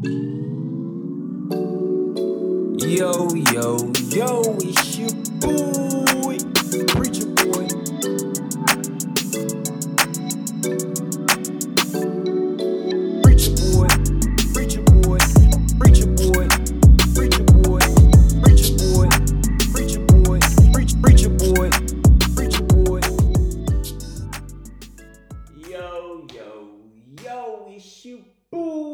Yo, yo, yo, it's your boy, Preacher Boy. Preacher Boy, Preacher Boy, Preacher Boy, Preacher Boy, Preacher Boy, Preacher Boy, Preacher Boy, Preacher Boy. Yo, yo, yo, it's your boy,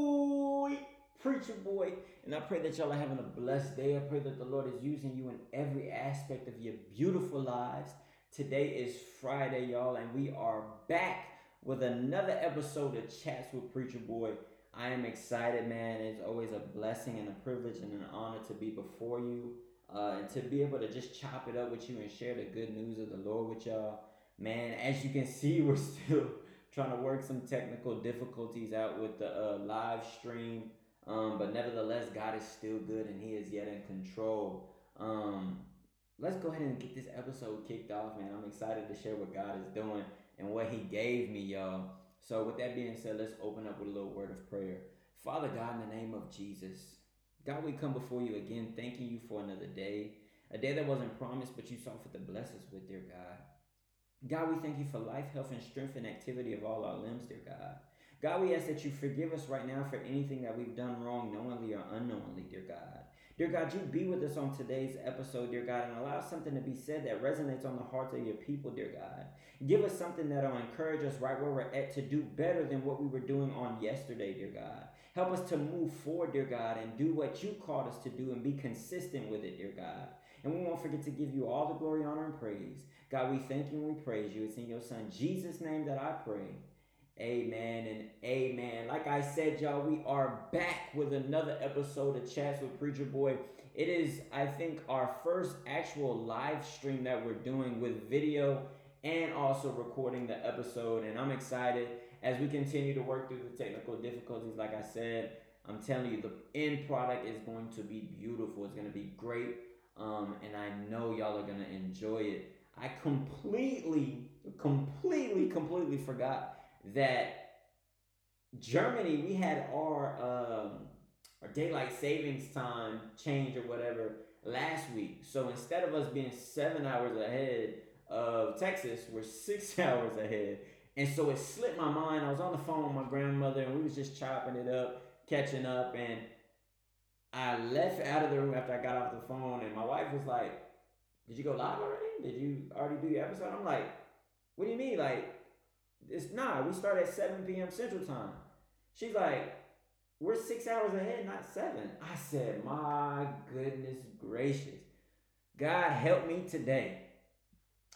Preacher Boy. And I pray that y'all are having a blessed day. I pray that the Lord is using you in every aspect of your beautiful lives. Today is Friday, y'all, and we are back with another episode of Chats with Preacher Boy. I am excited, man. It's always a blessing and a privilege and an honor to be before you uh, and to be able to just chop it up with you and share the good news of the Lord with y'all. Man, as you can see, we're still trying to work some technical difficulties out with the uh, live stream. Um, but nevertheless, God is still good and He is yet in control. Um, let's go ahead and get this episode kicked off, man. I'm excited to share what God is doing and what He gave me, y'all. So, with that being said, let's open up with a little word of prayer. Father God, in the name of Jesus, God, we come before you again, thanking you for another day, a day that wasn't promised, but you saw fit to bless us with, dear God. God, we thank you for life, health, and strength and activity of all our limbs, dear God. God, we ask that you forgive us right now for anything that we've done wrong, knowingly or unknowingly, dear God. Dear God, you be with us on today's episode, dear God, and allow something to be said that resonates on the hearts of your people, dear God. Give us something that'll encourage us right where we're at to do better than what we were doing on yesterday, dear God. Help us to move forward, dear God, and do what you called us to do and be consistent with it, dear God. And we won't forget to give you all the glory, honor, and praise. God, we thank you and we praise you. It's in your Son, Jesus' name, that I pray. Amen and amen. Like I said, y'all, we are back with another episode of Chats with Preacher Boy. It is, I think, our first actual live stream that we're doing with video and also recording the episode. And I'm excited as we continue to work through the technical difficulties. Like I said, I'm telling you, the end product is going to be beautiful. It's going to be great. Um, and I know y'all are going to enjoy it. I completely, completely, completely forgot that Germany, we had our um, our daylight savings time change or whatever last week. So instead of us being seven hours ahead of Texas, we're six hours ahead. And so it slipped my mind. I was on the phone with my grandmother and we was just chopping it up, catching up, and I left out of the room after I got off the phone, and my wife was like, "Did you go live already? Did you already do your episode?" I'm like, "What do you mean? Like, it's nah, we start at 7 p.m. Central Time. She's like, we're six hours ahead, not seven. I said, my goodness gracious. God help me today.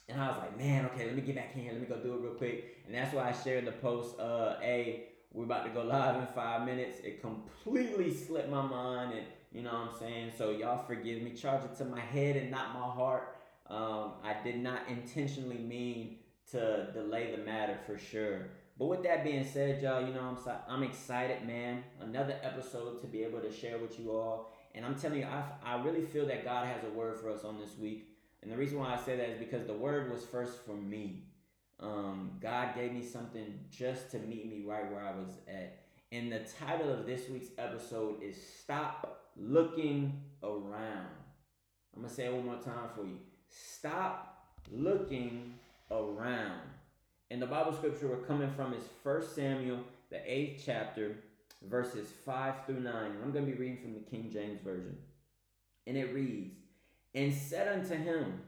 And I was like, man, okay, let me get back in here. Let me go do it real quick. And that's why I shared the post, uh, A, we're about to go live in five minutes. It completely slipped my mind. And you know what I'm saying? So y'all forgive me. Charge it to my head and not my heart. Um, I did not intentionally mean to delay the matter for sure. But with that being said, y'all, you know I'm I'm excited, man. Another episode to be able to share with you all, and I'm telling you, I I really feel that God has a word for us on this week. And the reason why I say that is because the word was first for me. Um, God gave me something just to meet me right where I was at. And the title of this week's episode is Stop Looking Around. I'm going to say it one more time for you. Stop looking around. And the Bible scripture we're coming from is 1 Samuel, the 8th chapter, verses 5 through 9. I'm going to be reading from the King James Version. And it reads, And said unto him,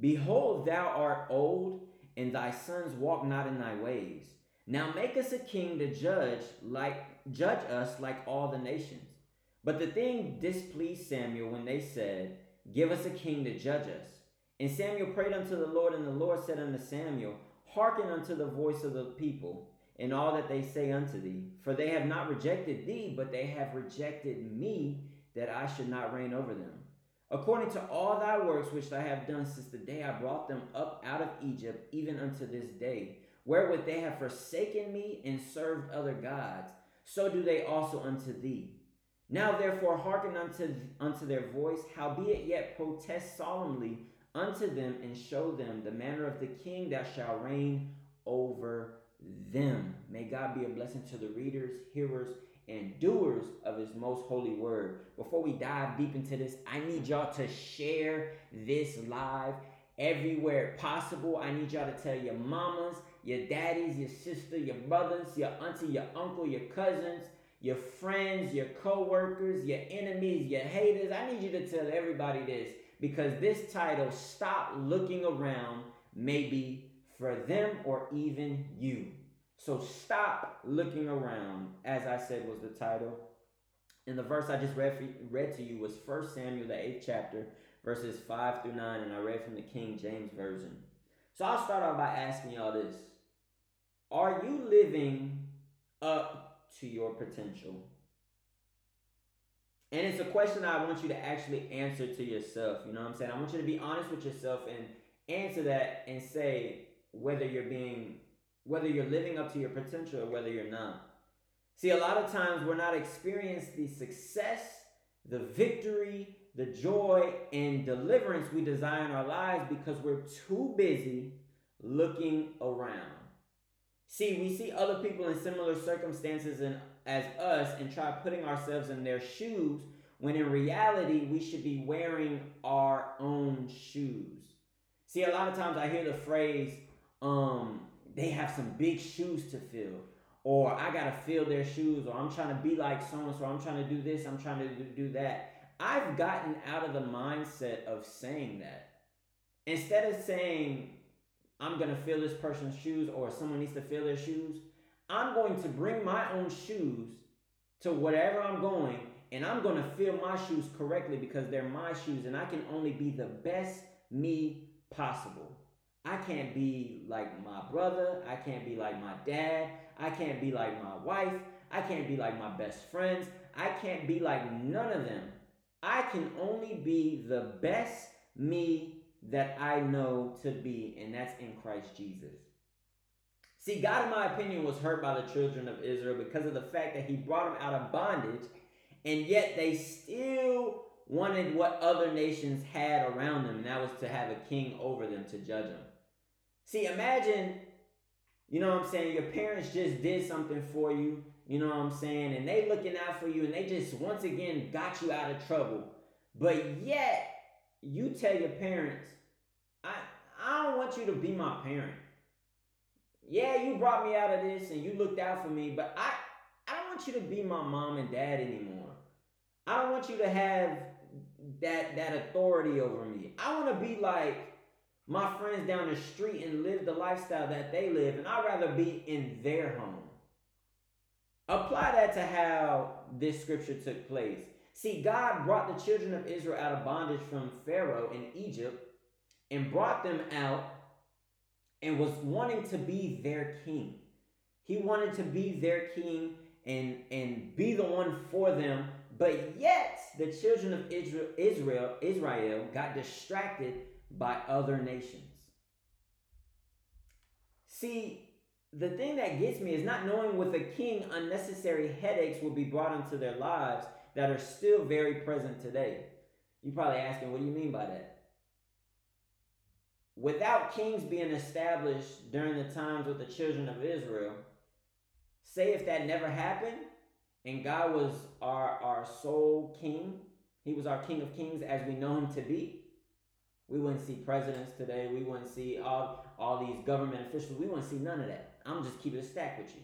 Behold, thou art old, and thy sons walk not in thy ways. Now make us a king to judge like judge us like all the nations. But the thing displeased Samuel when they said, Give us a king to judge us. And Samuel prayed unto the Lord, and the Lord said unto Samuel, Hearken unto the voice of the people, and all that they say unto thee. For they have not rejected thee, but they have rejected me, that I should not reign over them. According to all thy works which I have done since the day I brought them up out of Egypt, even unto this day, wherewith they have forsaken me and served other gods, so do they also unto thee. Now therefore hearken unto, unto their voice, howbeit yet protest solemnly unto them and show them the manner of the king that shall reign over them. May God be a blessing to the readers, hearers, and doers of his most holy word. Before we dive deep into this, I need y'all to share this live everywhere possible. I need y'all to tell your mamas, your daddies, your sister, your brothers, your auntie, your uncle, your cousins, your friends, your co-workers, your enemies, your haters. I need you to tell everybody this because this title, Stop Looking Around, may be for them or even you. So stop looking around, as I said was the title. And the verse I just read, read to you was 1 Samuel, the 8th chapter, verses 5 through 9, and I read from the King James Version. So I'll start off by asking y'all this Are you living up to your potential? And it's a question I want you to actually answer to yourself. You know what I'm saying? I want you to be honest with yourself and answer that and say whether you're being whether you're living up to your potential or whether you're not. See, a lot of times we're not experiencing the success, the victory, the joy, and deliverance we desire in our lives because we're too busy looking around. See, we see other people in similar circumstances and as us and try putting ourselves in their shoes when in reality we should be wearing our own shoes. See, a lot of times I hear the phrase, um, they have some big shoes to fill or I gotta fill their shoes, or I'm trying to be like so and so, I'm trying to do this, I'm trying to do that. I've gotten out of the mindset of saying that. Instead of saying, I'm gonna fill this person's shoes, or someone needs to fill their shoes, I'm going to bring my own shoes to whatever I'm going, and I'm gonna fill my shoes correctly because they're my shoes, and I can only be the best me possible. I can't be like my brother. I can't be like my dad. I can't be like my wife. I can't be like my best friends. I can't be like none of them. I can only be the best me that I know to be, and that's in Christ Jesus. See, God, in my opinion, was hurt by the children of Israel because of the fact that He brought them out of bondage, and yet they still wanted what other nations had around them, and that was to have a king over them to judge them. See, imagine, you know what I'm saying, your parents just did something for you, you know what I'm saying, and they looking out for you and they just once again got you out of trouble. But yet, you tell your parents, I I don't want you to be my parent. Yeah, you brought me out of this and you looked out for me, but I I don't want you to be my mom and dad anymore. I don't want you to have that that authority over me. I want to be like my friends down the street and live the lifestyle that they live, and I'd rather be in their home. Apply that to how this scripture took place. See, God brought the children of Israel out of bondage from Pharaoh in Egypt and brought them out and was wanting to be their king. He wanted to be their king and, and be the one for them. But yet the children of Israel, Israel, Israel got distracted by other nations. See, the thing that gets me is not knowing with a king unnecessary headaches will be brought into their lives that are still very present today. You're probably asking, what do you mean by that? Without kings being established during the times with the children of Israel, say if that never happened and God was our, our sole king, he was our king of kings as we know him to be, we wouldn't see presidents today. We wouldn't see all, all these government officials. We wouldn't see none of that. I'm just keeping a stack with you.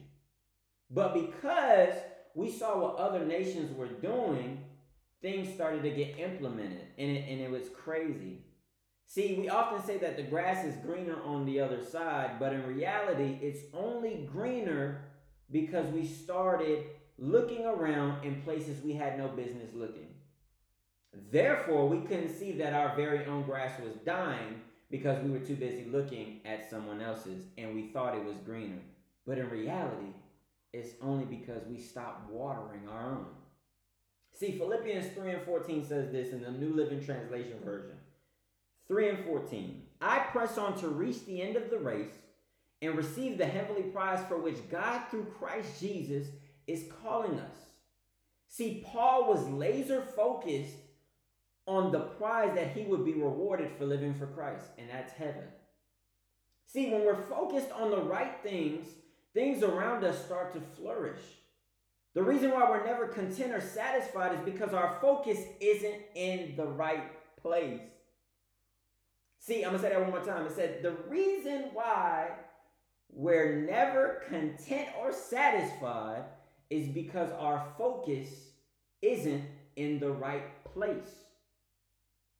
But because we saw what other nations were doing, things started to get implemented. And it, and it was crazy. See, we often say that the grass is greener on the other side, but in reality, it's only greener because we started looking around in places we had no business looking. Therefore, we couldn't see that our very own grass was dying because we were too busy looking at someone else's and we thought it was greener. But in reality, it's only because we stop watering our own. See, Philippians 3 and 14 says this in the New Living Translation version 3 and 14. I press on to reach the end of the race and receive the heavenly prize for which God, through Christ Jesus, is calling us. See, Paul was laser focused on the prize that he would be rewarded for living for Christ, and that's heaven. See, when we're focused on the right things, things around us start to flourish. The reason why we're never content or satisfied is because our focus isn't in the right place. See, I'm to say that one more time. It said, the reason why we're never content or satisfied is because our focus isn't in the right place.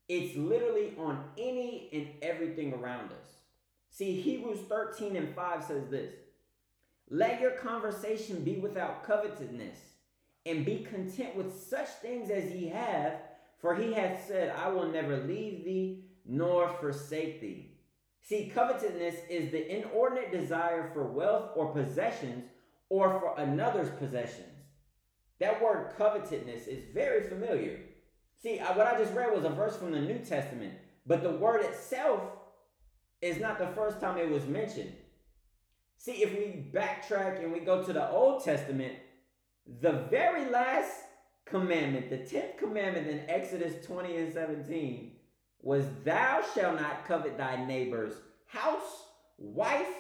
It's literally on any and everything around us. See, Hebrews 13 and 5 says this Let your conversation be without covetousness, and be content with such things as ye have, for he hath said, I will never leave thee nor forsake thee. See, covetousness is the inordinate desire for wealth or possessions or for another's possessions. That word covetousness is very familiar. See, what I just read was a verse from the New Testament, but the word itself is not the first time it was mentioned. See, if we backtrack and we go to the Old Testament, the very last commandment, the 10th commandment in Exodus 20 and 17, was Thou shalt not covet thy neighbor's house, wife,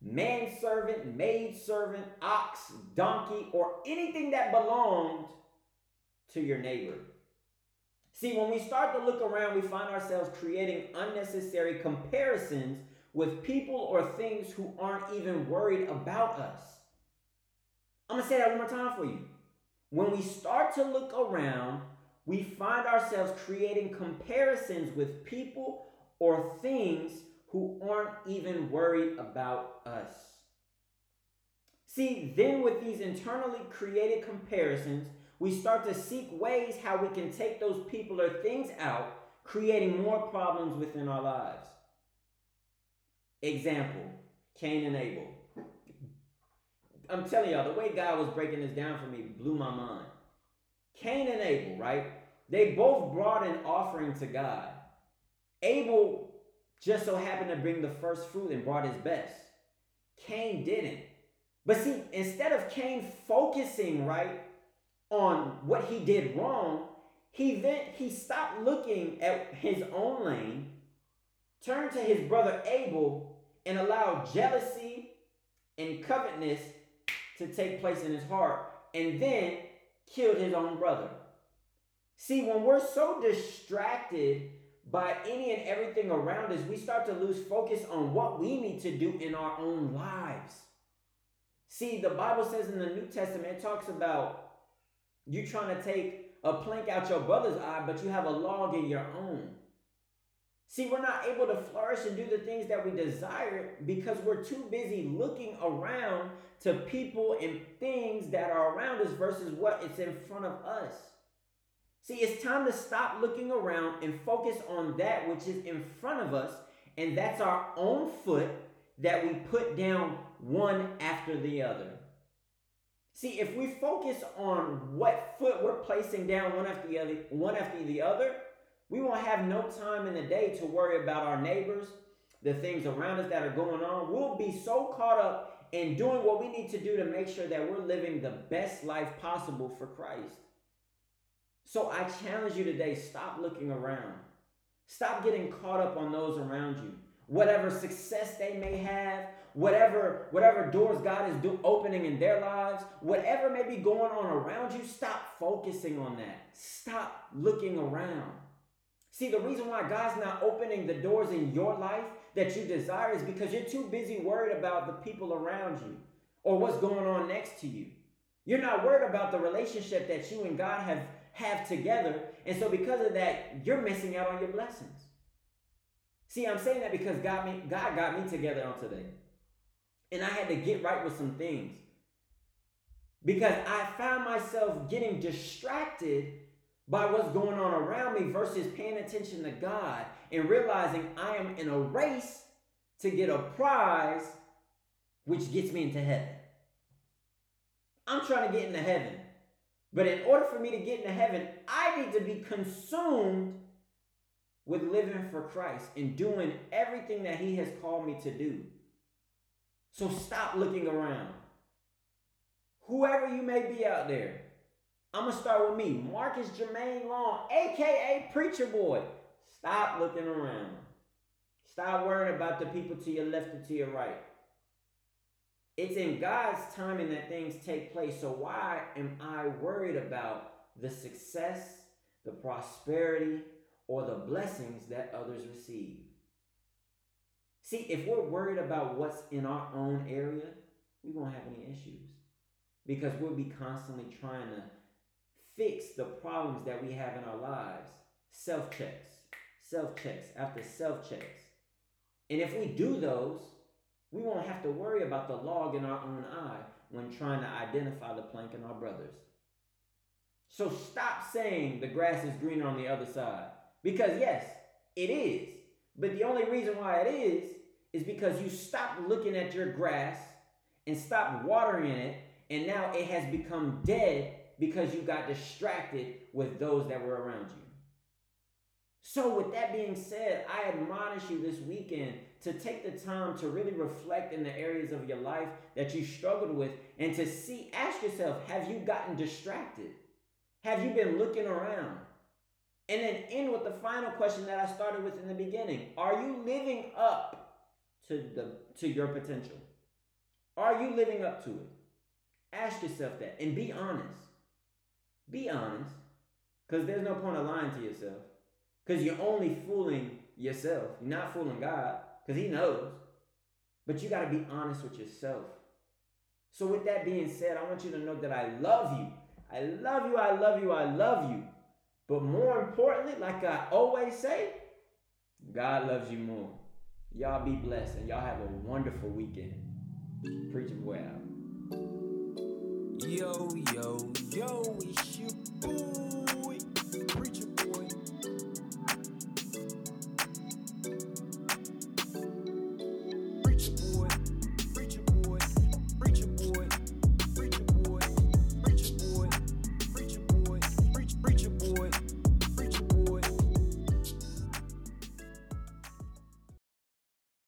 manservant, maidservant, ox, donkey, or anything that belonged to your neighbor. See, when we start to look around, we find ourselves creating unnecessary comparisons with people or things who aren't even worried about us. I'm going to say that one more time for you. When we start to look around, we find ourselves creating comparisons with people or things who aren't even worried about us. See, then with these internally created comparisons, we start to seek ways how we can take those people or things out, creating more problems within our lives. Example Cain and Abel. I'm telling y'all, the way God was breaking this down for me blew my mind. Cain and Abel, right? They both brought an offering to God. Abel just so happened to bring the first fruit and brought his best. Cain didn't. But see, instead of Cain focusing, right, on what he did wrong, he then he stopped looking at his own lane, turned to his brother Abel, and allow jealousy and covetousness to take place in his heart, and then killed his own brother. See, when we're so distracted by any and everything around us, we start to lose focus on what we need to do in our own lives. See, the Bible says in the New Testament, it talks about you trying to take a plank out your brother's eye, but you have a log in your own. See, we're not able to flourish and do the things that we desire because we're too busy looking around to people and things that are around us versus what is in front of us. See, it's time to stop looking around and focus on that which is in front of us, and that's our own foot that we put down one after the other. See, if we focus on what foot we're placing down one after the other, one after the other, we won't have no time in the day to worry about our neighbors, the things around us that are going on. We'll be so caught up in doing what we need to do to make sure that we're living the best life possible for Christ. So I challenge you today stop looking around. Stop getting caught up on those around you. Whatever success they may have, whatever whatever doors God is do, opening in their lives, whatever may be going on around you, stop focusing on that. Stop looking around. See, the reason why God's not opening the doors in your life that you desire is because you're too busy worried about the people around you or what's going on next to you. You're not worried about the relationship that you and God have have together. And so because of that, you're missing out on your blessings. See, I'm saying that because God, me, God got me together on today. And I had to get right with some things. Because I found myself getting distracted by what's going on around me versus paying attention to God and realizing I am in a race to get a prize which gets me into heaven. I'm trying to get into heaven. But in order for me to get into heaven, I need to be consumed with living for Christ and doing everything that He has called me to do. So stop looking around. Whoever you may be out there, I'm to start with me, Marcus Jermaine Long, aka Preacher Boy. Stop looking around. Stop worrying about the people to your left and to your right. It's in God's timing that things take place. So why am I worried about the success, the prosperity, or the blessings that others receive? See, if we're worried about what's in our own area, we won't have any issues because we'll be constantly trying to fix the problems that we have in our lives. Self checks, self checks after self checks. And if we do those, we won't have to worry about the log in our own eye when trying to identify the plank in our brother's. So stop saying the grass is greener on the other side. Because yes, it is. But the only reason why it is is because you stopped looking at your grass and stopped watering it, and now it has become dead because you got distracted with those that were around you. So, with that being said, I admonish you this weekend to take the time to really reflect in the areas of your life that you struggled with and to see, ask yourself, have you gotten distracted? Have you been looking around? And then end with the final question that I started with in the beginning. Are you living up to the to your potential? Are you living up to it? Ask yourself that and be honest. Be honest. Because there's no point of lying to yourself. Because you're only fooling yourself. You're not fooling God because He knows. But you got to be honest with yourself. So, with that being said, I want you to know that I love you. I love you. I love you. I love you. But more importantly, like I always say, God loves you more. Y'all be blessed and y'all have a wonderful weekend. Preacher boy out. Yo, yo, yo, it's your boy.